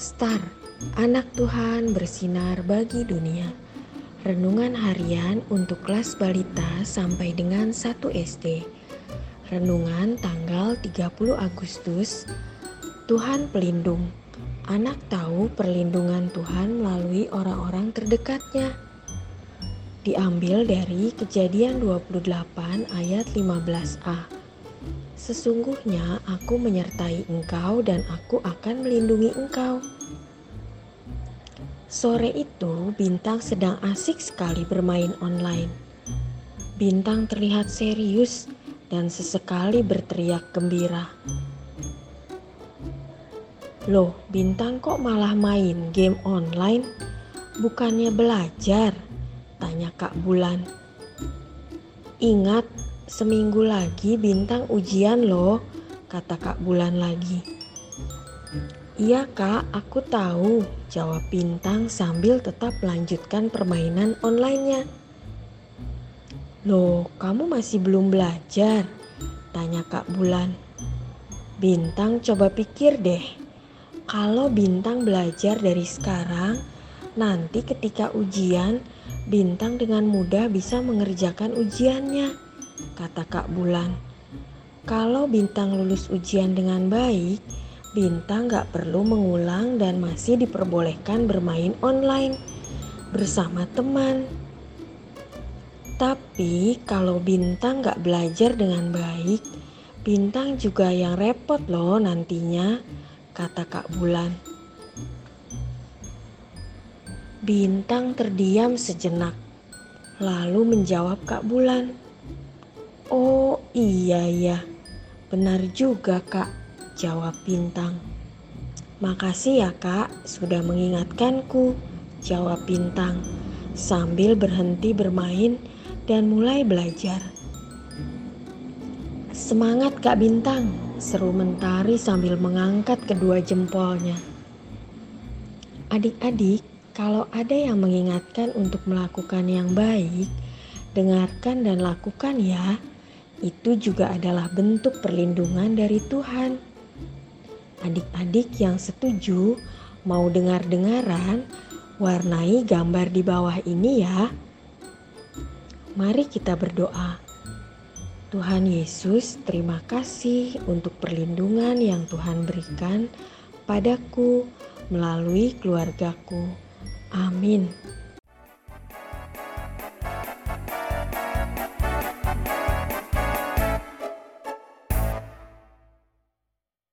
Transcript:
Star, anak Tuhan bersinar bagi dunia. Renungan harian untuk kelas balita sampai dengan 1 SD. Renungan tanggal 30 Agustus. Tuhan pelindung. Anak tahu perlindungan Tuhan melalui orang-orang terdekatnya. Diambil dari Kejadian 28 ayat 15a. Sesungguhnya aku menyertai engkau dan aku akan melindungi engkau. Sore itu Bintang sedang asik sekali bermain online. Bintang terlihat serius dan sesekali berteriak gembira. Loh, Bintang kok malah main game online? Bukannya belajar? Tanya Kak Bulan. Ingat, Seminggu lagi bintang ujian loh, kata Kak Bulan lagi. Iya kak, aku tahu, jawab bintang sambil tetap melanjutkan permainan onlinenya. Loh, kamu masih belum belajar? Tanya Kak Bulan. Bintang coba pikir deh, kalau bintang belajar dari sekarang, nanti ketika ujian, bintang dengan mudah bisa mengerjakan ujiannya kata Kak Bulan. Kalau Bintang lulus ujian dengan baik, Bintang gak perlu mengulang dan masih diperbolehkan bermain online bersama teman. Tapi kalau Bintang gak belajar dengan baik, Bintang juga yang repot loh nantinya, kata Kak Bulan. Bintang terdiam sejenak, lalu menjawab Kak Bulan. Oh iya ya, benar juga kak, jawab Bintang. Makasih ya kak, sudah mengingatkanku, jawab Bintang, sambil berhenti bermain dan mulai belajar. Semangat kak Bintang, seru Mentari sambil mengangkat kedua jempolnya. Adik-adik, kalau ada yang mengingatkan untuk melakukan yang baik, dengarkan dan lakukan ya itu juga adalah bentuk perlindungan dari Tuhan. Adik-adik yang setuju mau dengar-dengaran, warnai gambar di bawah ini ya. Mari kita berdoa. Tuhan Yesus, terima kasih untuk perlindungan yang Tuhan berikan padaku melalui keluargaku. Amin.